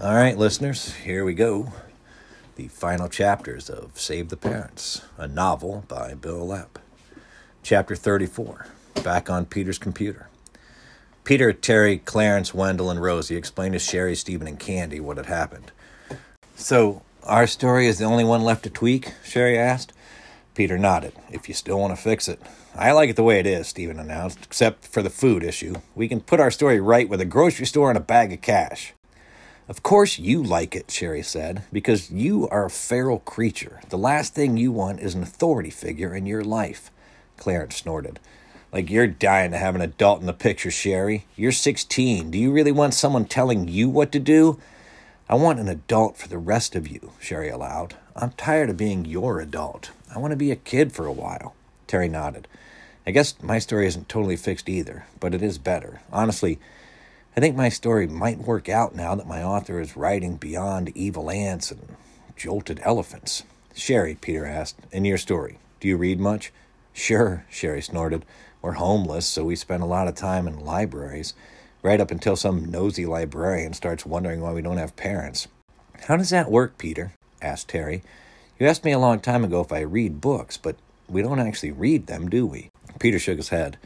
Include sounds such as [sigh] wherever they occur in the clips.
All right, listeners, here we go. The final chapters of Save the Parents, a novel by Bill Lepp. Chapter 34 Back on Peter's Computer. Peter, Terry, Clarence, Wendell, and Rosie explained to Sherry, Stephen, and Candy what had happened. So, our story is the only one left to tweak? Sherry asked. Peter nodded. If you still want to fix it. I like it the way it is, Stephen announced, except for the food issue. We can put our story right with a grocery store and a bag of cash. Of course you like it, Sherry said, because you are a feral creature. The last thing you want is an authority figure in your life. Clarence snorted. Like you're dying to have an adult in the picture, Sherry. You're 16. Do you really want someone telling you what to do? I want an adult for the rest of you, Sherry allowed. I'm tired of being your adult. I want to be a kid for a while. Terry nodded. I guess my story isn't totally fixed either, but it is better. Honestly, I think my story might work out now that my author is writing beyond evil ants and jolted elephants. Sherry, Peter asked, in your story, do you read much? Sure, Sherry snorted. We're homeless, so we spend a lot of time in libraries, right up until some nosy librarian starts wondering why we don't have parents. How does that work, Peter? asked Terry. You asked me a long time ago if I read books, but we don't actually read them, do we? Peter shook his head.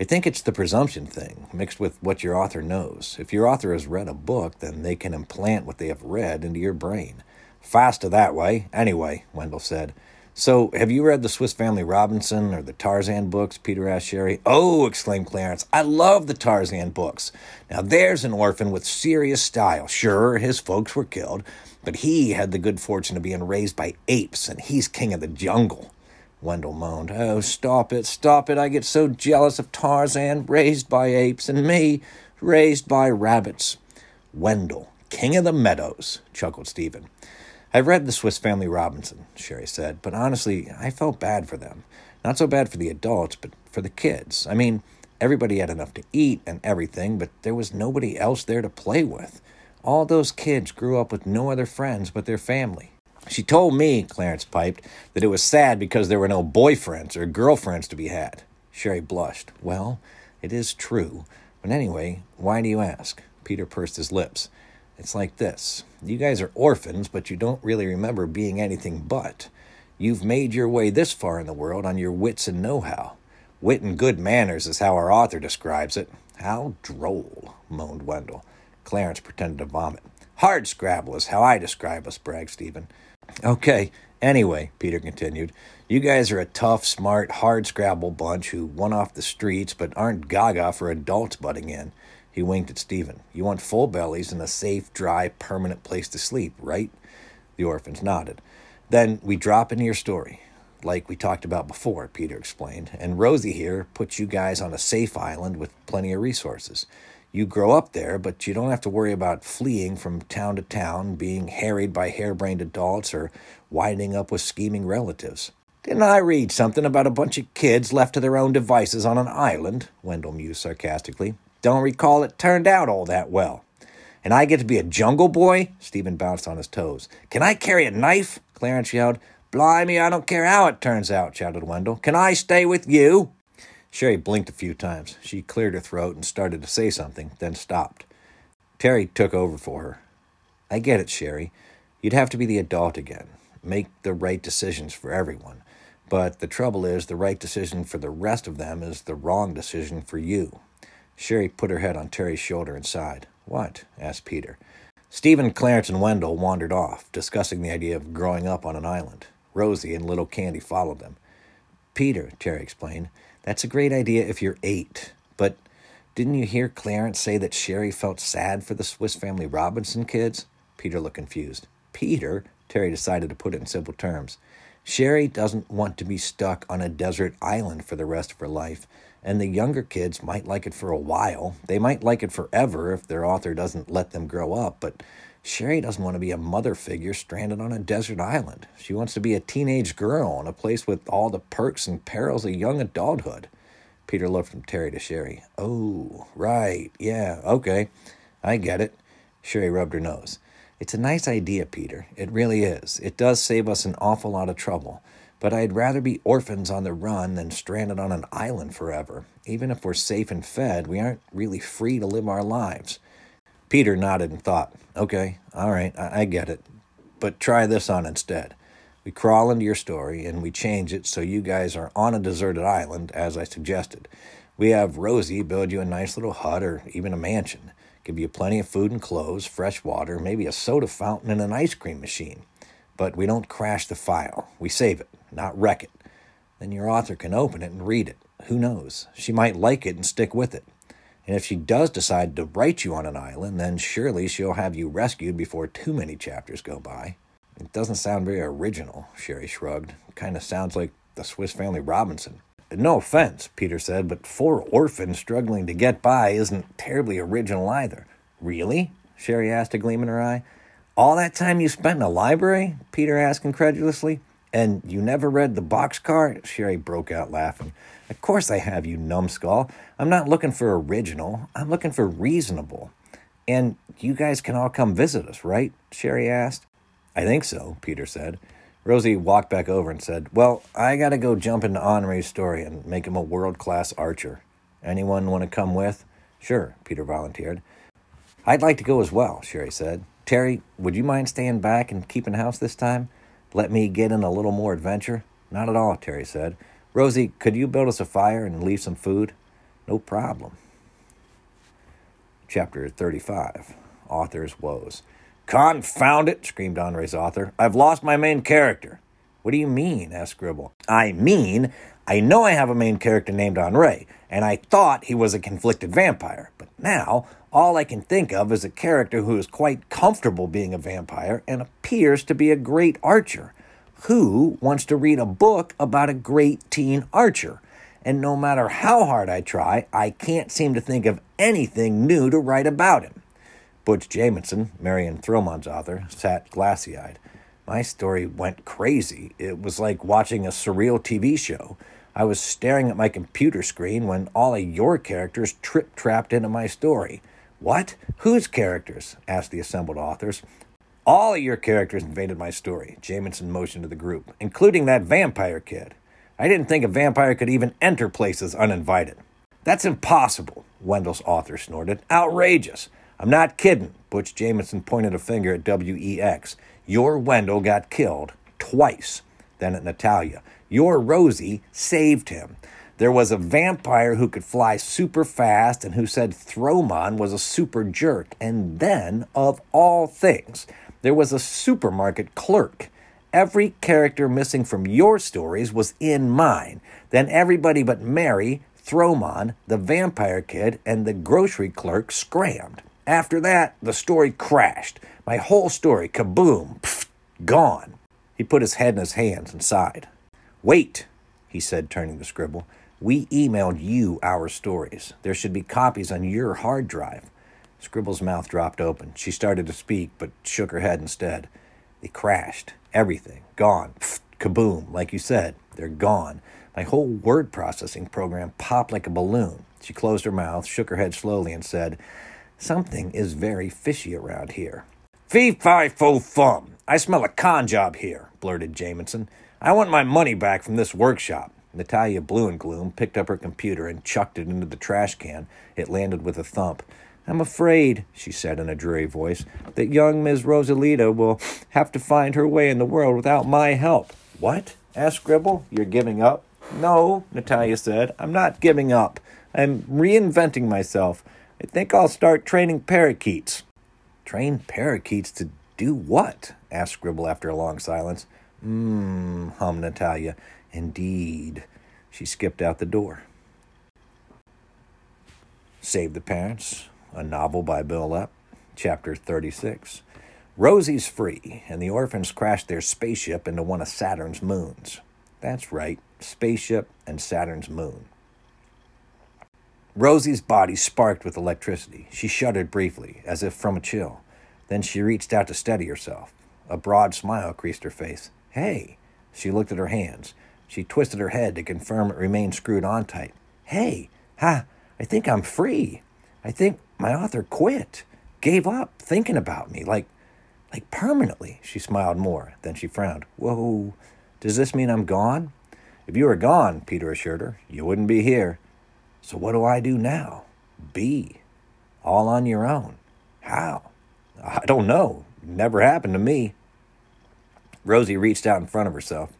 I think it's the presumption thing, mixed with what your author knows. If your author has read a book, then they can implant what they have read into your brain. Faster that way. Anyway, Wendell said. So, have you read the Swiss Family Robinson or the Tarzan books? Peter asked Sherry. Oh, exclaimed Clarence. I love the Tarzan books. Now, there's an orphan with serious style. Sure, his folks were killed, but he had the good fortune of being raised by apes, and he's king of the jungle. Wendell moaned. Oh, stop it, stop it. I get so jealous of Tarzan, raised by apes, and me, raised by rabbits. Wendell, king of the meadows, chuckled Stephen. I've read The Swiss Family Robinson, Sherry said, but honestly, I felt bad for them. Not so bad for the adults, but for the kids. I mean, everybody had enough to eat and everything, but there was nobody else there to play with. All those kids grew up with no other friends but their family. She told me, Clarence piped, that it was sad because there were no boyfriends or girlfriends to be had. Sherry blushed. Well, it is true. But anyway, why do you ask? Peter pursed his lips. It's like this You guys are orphans, but you don't really remember being anything but. You've made your way this far in the world on your wits and know how. Wit and good manners is how our author describes it. How droll, moaned Wendell. Clarence pretended to vomit. Hard scrabble is how I describe us, bragged Stephen. Okay, anyway, Peter continued, you guys are a tough, smart, hard scrabble bunch who won off the streets but aren't gaga for adults butting in. He winked at Stephen. You want full bellies and a safe, dry, permanent place to sleep, right? The orphans nodded. Then we drop into your story. Like we talked about before, Peter explained, and Rosie here puts you guys on a safe island with plenty of resources. You grow up there, but you don't have to worry about fleeing from town to town, being harried by harebrained adults, or winding up with scheming relatives. Didn't I read something about a bunch of kids left to their own devices on an island? Wendell mused sarcastically. Don't recall it turned out all that well. And I get to be a jungle boy? Stephen bounced on his toes. Can I carry a knife? Clarence yelled. Blimey, I don't care how it turns out, shouted Wendell. Can I stay with you? Sherry blinked a few times. She cleared her throat and started to say something, then stopped. Terry took over for her. I get it, Sherry. You'd have to be the adult again, make the right decisions for everyone. But the trouble is, the right decision for the rest of them is the wrong decision for you. Sherry put her head on Terry's shoulder and sighed. What? asked Peter. Stephen, Clarence, and Wendell wandered off, discussing the idea of growing up on an island. Rosie and little Candy followed them. Peter, Terry explained, that's a great idea if you're eight. But didn't you hear Clarence say that Sherry felt sad for the Swiss Family Robinson kids? Peter looked confused. Peter? Terry decided to put it in simple terms. Sherry doesn't want to be stuck on a desert island for the rest of her life, and the younger kids might like it for a while. They might like it forever if their author doesn't let them grow up, but Sherry doesn't want to be a mother figure stranded on a desert island. She wants to be a teenage girl in a place with all the perks and perils of young adulthood. Peter looked from Terry to Sherry. Oh, right. Yeah, okay. I get it. Sherry rubbed her nose. It's a nice idea, Peter. It really is. It does save us an awful lot of trouble. But I'd rather be orphans on the run than stranded on an island forever. Even if we're safe and fed, we aren't really free to live our lives. Peter nodded and thought, okay, all right, I, I get it. But try this on instead. We crawl into your story and we change it so you guys are on a deserted island, as I suggested. We have Rosie build you a nice little hut or even a mansion, give you plenty of food and clothes, fresh water, maybe a soda fountain and an ice cream machine. But we don't crash the file. We save it, not wreck it. Then your author can open it and read it. Who knows? She might like it and stick with it. And if she does decide to write you on an island, then surely she'll have you rescued before too many chapters go by. It doesn't sound very original, Sherry shrugged. Kind of sounds like the Swiss Family Robinson. No offense, Peter said, but four orphans struggling to get by isn't terribly original either. Really? Sherry asked, a gleam in her eye. All that time you spent in a library? Peter asked incredulously. And you never read the boxcar? Sherry broke out laughing. Of course I have, you numbskull. I'm not looking for original. I'm looking for reasonable. And you guys can all come visit us, right? Sherry asked. I think so, Peter said. Rosie walked back over and said, Well, I gotta go jump into Henri's story and make him a world class archer. Anyone want to come with? Sure, Peter volunteered. I'd like to go as well, Sherry said. Terry, would you mind staying back and keeping house this time? Let me get in a little more adventure? Not at all, Terry said. Rosie, could you build us a fire and leave some food? No problem. Chapter 35 Author's Woes. Confound it, screamed Henri's author. I've lost my main character. What do you mean? asked Scribble. I mean, I know I have a main character named Henri, and I thought he was a conflicted vampire, but now all I can think of is a character who is quite comfortable being a vampire and appears to be a great archer. Who wants to read a book about a great teen archer? And no matter how hard I try, I can't seem to think of anything new to write about him. Butch Jamison, Marion Thromon's author, sat glassy eyed. My story went crazy. It was like watching a surreal TV show. I was staring at my computer screen when all of your characters trip trapped into my story. What? Whose characters? asked the assembled authors. All of your characters invaded my story, Jamison motioned to the group, including that vampire kid. I didn't think a vampire could even enter places uninvited. That's impossible, Wendell's author snorted. Outrageous. I'm not kidding. Butch Jamison pointed a finger at WEX. Your Wendell got killed twice. Then at Natalia. Your Rosie saved him. There was a vampire who could fly super fast and who said Thromon was a super jerk. And then, of all things, there was a supermarket clerk. Every character missing from your stories was in mine. Then everybody but Mary, Thromon, the vampire kid, and the grocery clerk scrammed. After that, the story crashed. My whole story, kaboom, pfft, gone. He put his head in his hands and sighed. Wait, he said, turning to Scribble. We emailed you our stories. There should be copies on your hard drive. Scribble's mouth dropped open. She started to speak, but shook her head instead. They crashed. Everything. Gone. Pfft, kaboom. Like you said, they're gone. My whole word processing program popped like a balloon. She closed her mouth, shook her head slowly, and said, Something is very fishy around here. Fee fi fo fum. I smell a con job here, blurted Jamison. I want my money back from this workshop. Natalia Blue and Gloom picked up her computer and chucked it into the trash can. It landed with a thump. I'm afraid, she said in a dreary voice, that young Miss Rosalita will have to find her way in the world without my help. What? asked Scribble. You're giving up? No, Natalia said. I'm not giving up. I'm reinventing myself. I think I'll start training parakeets. Train parakeets to do what? asked Scribble after a long silence. Mmm, hummed Natalia. Indeed. She skipped out the door. Save the Parents, a novel by Bill Lepp, chapter 36. Rosie's free, and the orphans crash their spaceship into one of Saturn's moons. That's right, spaceship and Saturn's moon. Rosie's body sparked with electricity. She shuddered briefly, as if from a chill. Then she reached out to steady herself. A broad smile creased her face. Hey! She looked at her hands. She twisted her head to confirm it remained screwed on tight. Hey! Ha! I think I'm free. I think my author quit. Gave up thinking about me, like like permanently. She smiled more. Then she frowned. Whoa. Does this mean I'm gone? If you were gone, Peter assured her, you wouldn't be here. So what do I do now? Be. All on your own. How? I don't know. Never happened to me. Rosie reached out in front of herself.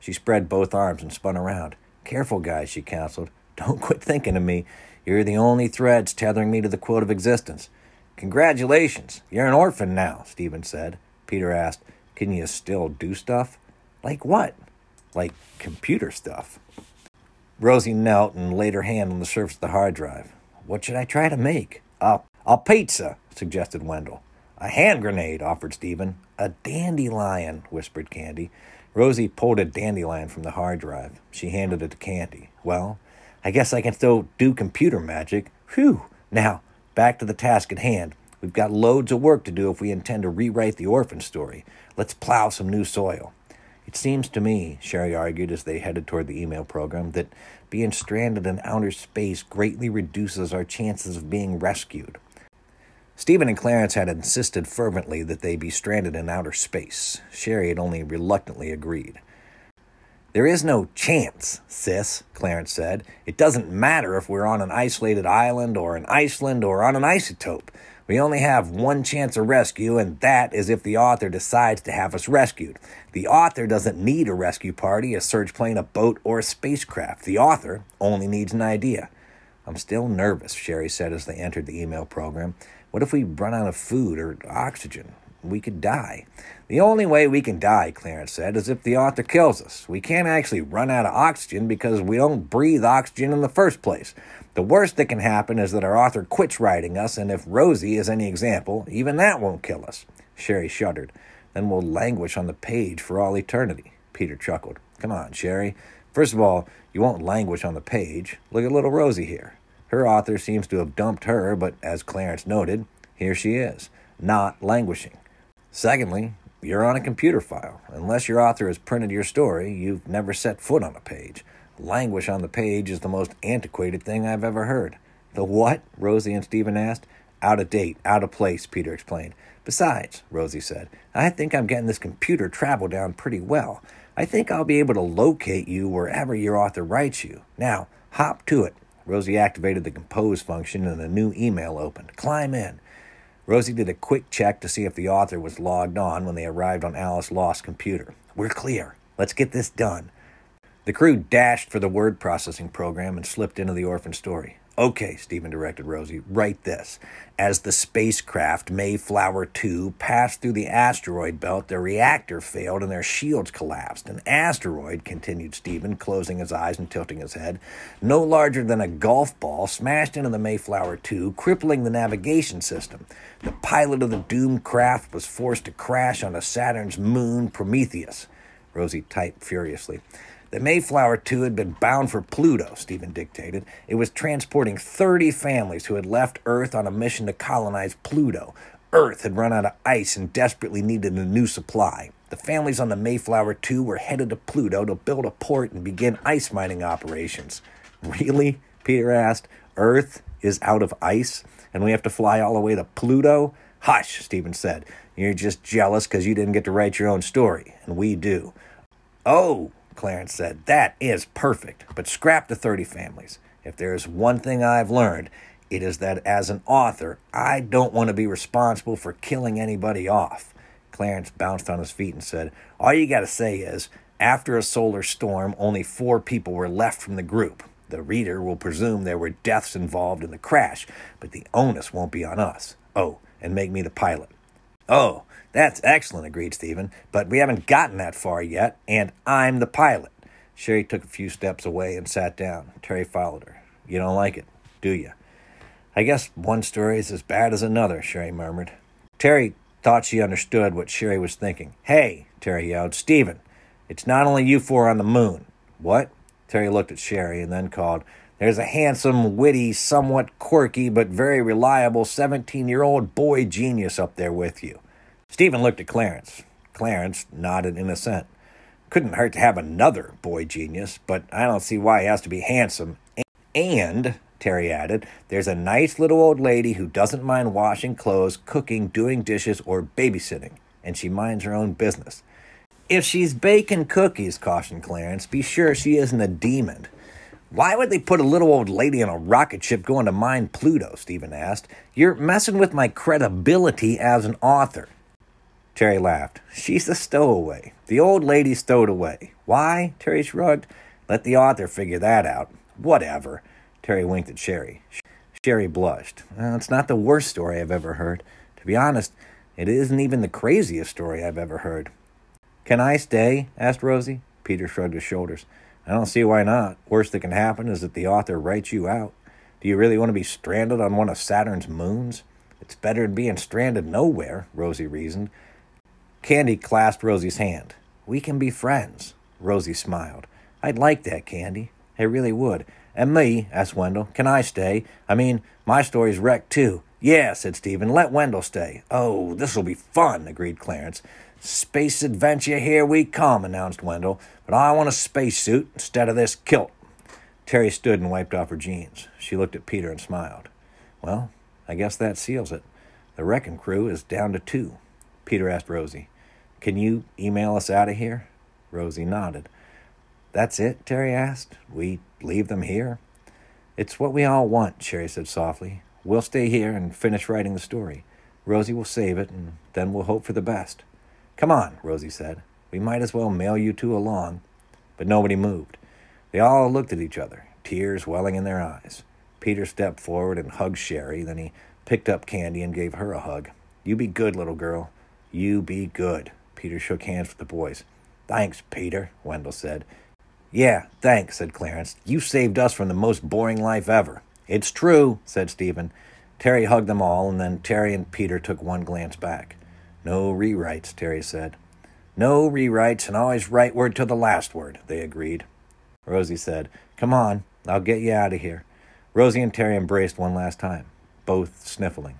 She spread both arms and spun around. Careful, guys, she counseled. Don't quit thinking of me. You're the only threads tethering me to the quote of existence. Congratulations. You're an orphan now, Stephen said. Peter asked, Can you still do stuff? Like what? Like computer stuff. Rosie knelt and laid her hand on the surface of the hard drive. What should I try to make? A, a pizza, suggested Wendell. A hand grenade, offered Stephen. A dandelion, whispered Candy. Rosie pulled a dandelion from the hard drive. She handed it to Candy. Well, I guess I can still do computer magic. Whew. Now, back to the task at hand. We've got loads of work to do if we intend to rewrite the orphan story. Let's plow some new soil. It seems to me, Sherry argued as they headed toward the email program, that being stranded in outer space greatly reduces our chances of being rescued. Stephen and Clarence had insisted fervently that they be stranded in outer space. Sherry had only reluctantly agreed. There is no chance, sis, Clarence said. It doesn't matter if we're on an isolated island or an Iceland or on an isotope. We only have one chance of rescue, and that is if the author decides to have us rescued. The author doesn't need a rescue party, a search plane, a boat, or a spacecraft. The author only needs an idea. I'm still nervous, Sherry said as they entered the email program. What if we run out of food or oxygen? We could die. The only way we can die, Clarence said, is if the author kills us. We can't actually run out of oxygen because we don't breathe oxygen in the first place. The worst that can happen is that our author quits writing us, and if Rosie is any example, even that won't kill us. Sherry shuddered. Then we'll languish on the page for all eternity. Peter chuckled. Come on, Sherry. First of all, you won't languish on the page. Look at little Rosie here. Her author seems to have dumped her, but as Clarence noted, here she is, not languishing. Secondly, you're on a computer file. Unless your author has printed your story, you've never set foot on a page. Languish on the page is the most antiquated thing I've ever heard. The what? Rosie and Stephen asked. Out of date, out of place, Peter explained. Besides, Rosie said, I think I'm getting this computer travel down pretty well. I think I'll be able to locate you wherever your author writes you. Now, hop to it. Rosie activated the compose function and a new email opened. Climb in. Rosie did a quick check to see if the author was logged on when they arrived on Alice Lost's computer. We're clear. Let's get this done. The crew dashed for the word processing program and slipped into the orphan story. Okay, Stephen directed Rosie, write this. As the spacecraft Mayflower 2 passed through the asteroid belt, their reactor failed and their shields collapsed. An asteroid, continued Stephen, closing his eyes and tilting his head, no larger than a golf ball, smashed into the Mayflower 2, crippling the navigation system. The pilot of the doomed craft was forced to crash onto Saturn's moon, Prometheus. Rosie typed furiously. The Mayflower 2 had been bound for Pluto, Stephen dictated. It was transporting 30 families who had left Earth on a mission to colonize Pluto. Earth had run out of ice and desperately needed a new supply. The families on the Mayflower 2 were headed to Pluto to build a port and begin ice mining operations. Really? Peter asked. Earth is out of ice, and we have to fly all the way to Pluto? Hush, Stephen said. You're just jealous because you didn't get to write your own story, and we do. Oh, Clarence said. That is perfect, but scrap the 30 families. If there is one thing I've learned, it is that as an author, I don't want to be responsible for killing anybody off. Clarence bounced on his feet and said, All you got to say is, after a solar storm, only four people were left from the group. The reader will presume there were deaths involved in the crash, but the onus won't be on us. Oh, and make me the pilot. Oh, that's excellent, agreed Stephen, but we haven't gotten that far yet, and I'm the pilot. Sherry took a few steps away and sat down. Terry followed her. You don't like it, do you? I guess one story is as bad as another, Sherry murmured. Terry thought she understood what Sherry was thinking. Hey, Terry yelled, Stephen, it's not only you four on the moon. What? Terry looked at Sherry and then called, There's a handsome, witty, somewhat quirky, but very reliable 17 year old boy genius up there with you. Stephen looked at Clarence. Clarence nodded in assent. Couldn't hurt to have another boy genius, but I don't see why he has to be handsome. And, Terry added, there's a nice little old lady who doesn't mind washing clothes, cooking, doing dishes, or babysitting, and she minds her own business. If she's baking cookies, cautioned Clarence, be sure she isn't a demon. Why would they put a little old lady on a rocket ship going to mine Pluto? Stephen asked. You're messing with my credibility as an author. Terry laughed. She's a stowaway. The old lady stowed away. Why? Terry shrugged. Let the author figure that out. Whatever. Terry winked at Sherry. Sherry blushed. Well, it's not the worst story I've ever heard. To be honest, it isn't even the craziest story I've ever heard. Can I stay? asked Rosie. Peter shrugged his shoulders. I don't see why not. Worst that can happen is that the author writes you out. Do you really want to be stranded on one of Saturn's moons? It's better than being stranded nowhere, Rosie reasoned. Candy clasped Rosie's hand. We can be friends. Rosie smiled. I'd like that, Candy. I really would. And me, asked Wendell. Can I stay? I mean, my story's wrecked too. Yeah, said Stephen. Let Wendell stay. Oh, this'll be fun, agreed Clarence. Space adventure, here we come, announced Wendell. But I want a spacesuit instead of this kilt. Terry stood and wiped off her jeans. She looked at Peter and smiled. Well, I guess that seals it. The wrecking crew is down to two. Peter asked Rosie, Can you email us out of here? Rosie nodded. That's it? Terry asked. We leave them here? It's what we all want, Sherry said softly. We'll stay here and finish writing the story. Rosie will save it, and then we'll hope for the best. Come on, Rosie said. We might as well mail you two along. But nobody moved. They all looked at each other, tears welling in their eyes. Peter stepped forward and hugged Sherry. Then he picked up Candy and gave her a hug. You be good, little girl. You be good. Peter shook hands with the boys. Thanks, Peter, Wendell said. Yeah, thanks, said Clarence. You saved us from the most boring life ever. It's true, said Stephen. Terry hugged them all, and then Terry and Peter took one glance back. No rewrites, Terry said. No rewrites, and always right word to the last word, they agreed. Rosie said, Come on, I'll get you out of here. Rosie and Terry embraced one last time, both sniffling.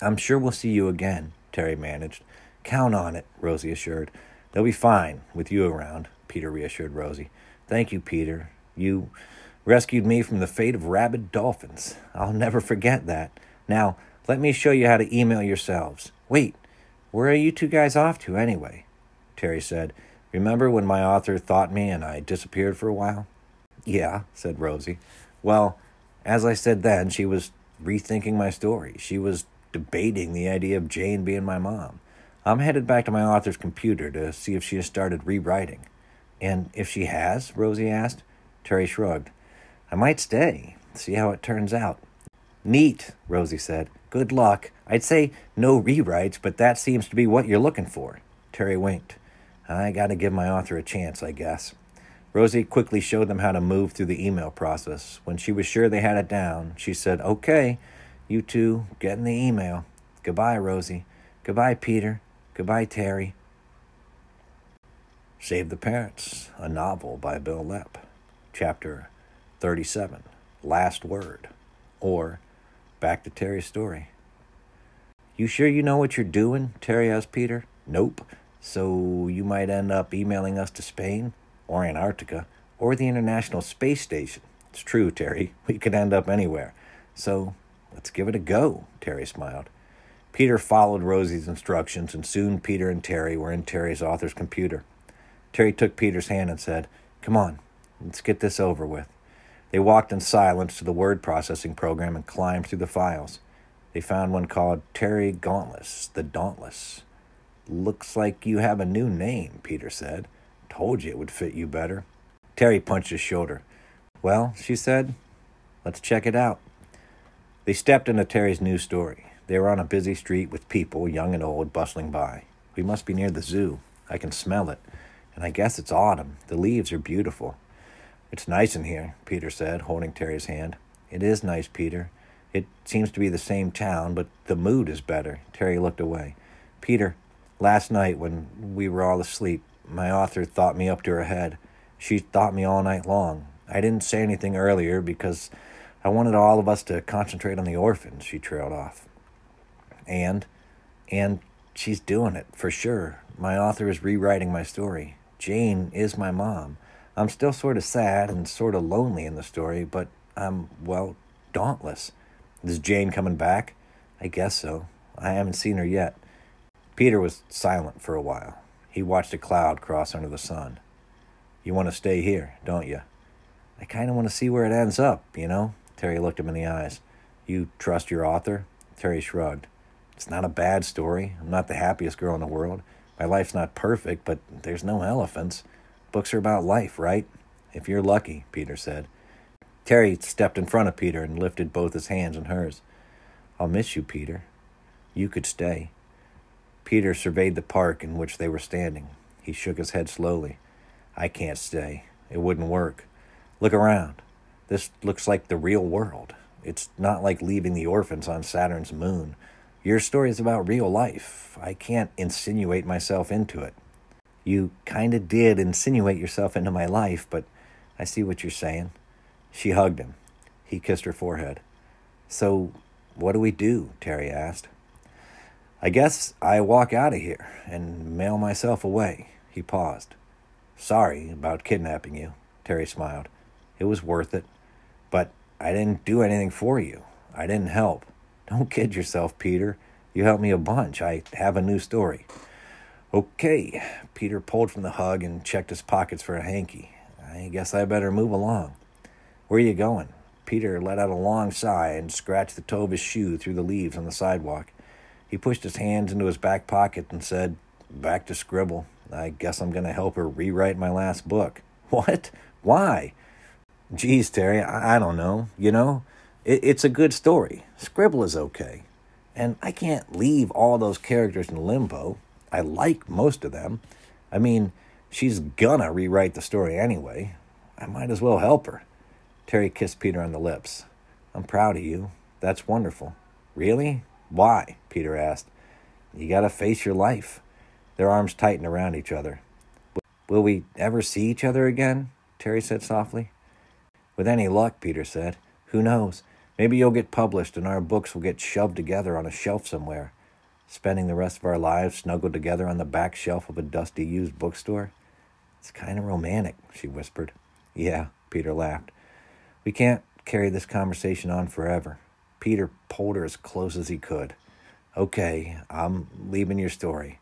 I'm sure we'll see you again, Terry managed. Count on it, Rosie assured. They'll be fine with you around. Peter reassured Rosie. Thank you, Peter. You rescued me from the fate of rabid dolphins. I'll never forget that. Now, let me show you how to email yourselves. Wait, where are you two guys off to anyway? Terry said. Remember when my author thought me and I disappeared for a while? Yeah, said Rosie. Well, as I said then, she was rethinking my story. She was debating the idea of Jane being my mom. I'm headed back to my author's computer to see if she has started rewriting. And if she has? Rosie asked. Terry shrugged. I might stay, see how it turns out. Neat, Rosie said. Good luck. I'd say no rewrites, but that seems to be what you're looking for. Terry winked. I gotta give my author a chance, I guess. Rosie quickly showed them how to move through the email process. When she was sure they had it down, she said, Okay, you two, get in the email. Goodbye, Rosie. Goodbye, Peter. Goodbye, Terry. Save the Parents, a novel by Bill Lepp. Chapter 37 Last Word, or Back to Terry's Story. You sure you know what you're doing? Terry asked Peter. Nope. So you might end up emailing us to Spain, or Antarctica, or the International Space Station. It's true, Terry. We could end up anywhere. So let's give it a go, Terry smiled. Peter followed Rosie's instructions, and soon Peter and Terry were in Terry's author's computer. Terry took Peter's hand and said, Come on, let's get this over with. They walked in silence to the word processing program and climbed through the files. They found one called Terry Gauntless, the Dauntless. Looks like you have a new name, Peter said. Told you it would fit you better. Terry punched his shoulder. Well, she said, let's check it out. They stepped into Terry's new story. They were on a busy street with people, young and old, bustling by. We must be near the zoo. I can smell it. And I guess it's autumn. The leaves are beautiful. It's nice in here, Peter said, holding Terry's hand. It is nice, Peter. It seems to be the same town, but the mood is better. Terry looked away. Peter, last night when we were all asleep, my author thought me up to her head. She thought me all night long. I didn't say anything earlier because I wanted all of us to concentrate on the orphans, she trailed off. And, and she's doing it, for sure. My author is rewriting my story. Jane is my mom. I'm still sort of sad and sort of lonely in the story, but I'm, well, dauntless. Is Jane coming back? I guess so. I haven't seen her yet. Peter was silent for a while. He watched a cloud cross under the sun. You want to stay here, don't you? I kind of want to see where it ends up, you know? Terry looked him in the eyes. You trust your author? Terry shrugged. It's not a bad story. I'm not the happiest girl in the world. My life's not perfect, but there's no elephants. Books are about life, right? If you're lucky, Peter said. Terry stepped in front of Peter and lifted both his hands in hers. I'll miss you, Peter. You could stay. Peter surveyed the park in which they were standing. He shook his head slowly. I can't stay. It wouldn't work. Look around. This looks like the real world. It's not like leaving the orphans on Saturn's moon. Your story is about real life. I can't insinuate myself into it. You kind of did insinuate yourself into my life, but I see what you're saying. She hugged him. He kissed her forehead. So, what do we do? Terry asked. I guess I walk out of here and mail myself away. He paused. Sorry about kidnapping you. Terry smiled. It was worth it. But I didn't do anything for you. I didn't help. Don't kid yourself, Peter. You helped me a bunch. I have a new story. Okay. Peter pulled from the hug and checked his pockets for a hanky. I guess I better move along. Where are you going? Peter let out a long sigh and scratched the toe of his shoe through the leaves on the sidewalk. He pushed his hands into his back pocket and said, Back to scribble. I guess I'm going to help her rewrite my last book. [laughs] What? Why? Geez, Terry, I, I don't know. You know, it, it's a good story. Scribble is okay. And I can't leave all those characters in limbo. I like most of them. I mean, she's gonna rewrite the story anyway. I might as well help her. Terry kissed Peter on the lips. I'm proud of you. That's wonderful. Really? Why? Peter asked. You gotta face your life. Their arms tightened around each other. Will we ever see each other again? Terry said softly. With any luck, Peter said. Who knows? Maybe you'll get published and our books will get shoved together on a shelf somewhere, spending the rest of our lives snuggled together on the back shelf of a dusty used bookstore. It's kind of romantic, she whispered. Yeah, Peter laughed. We can't carry this conversation on forever. Peter pulled her as close as he could. Okay, I'm leaving your story.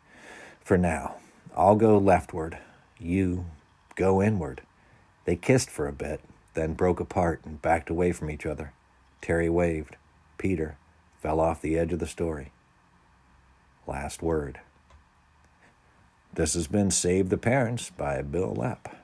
For now, I'll go leftward. You go inward. They kissed for a bit, then broke apart and backed away from each other. Terry waved. Peter fell off the edge of the story. Last word. This has been Save the Parents by Bill Lepp.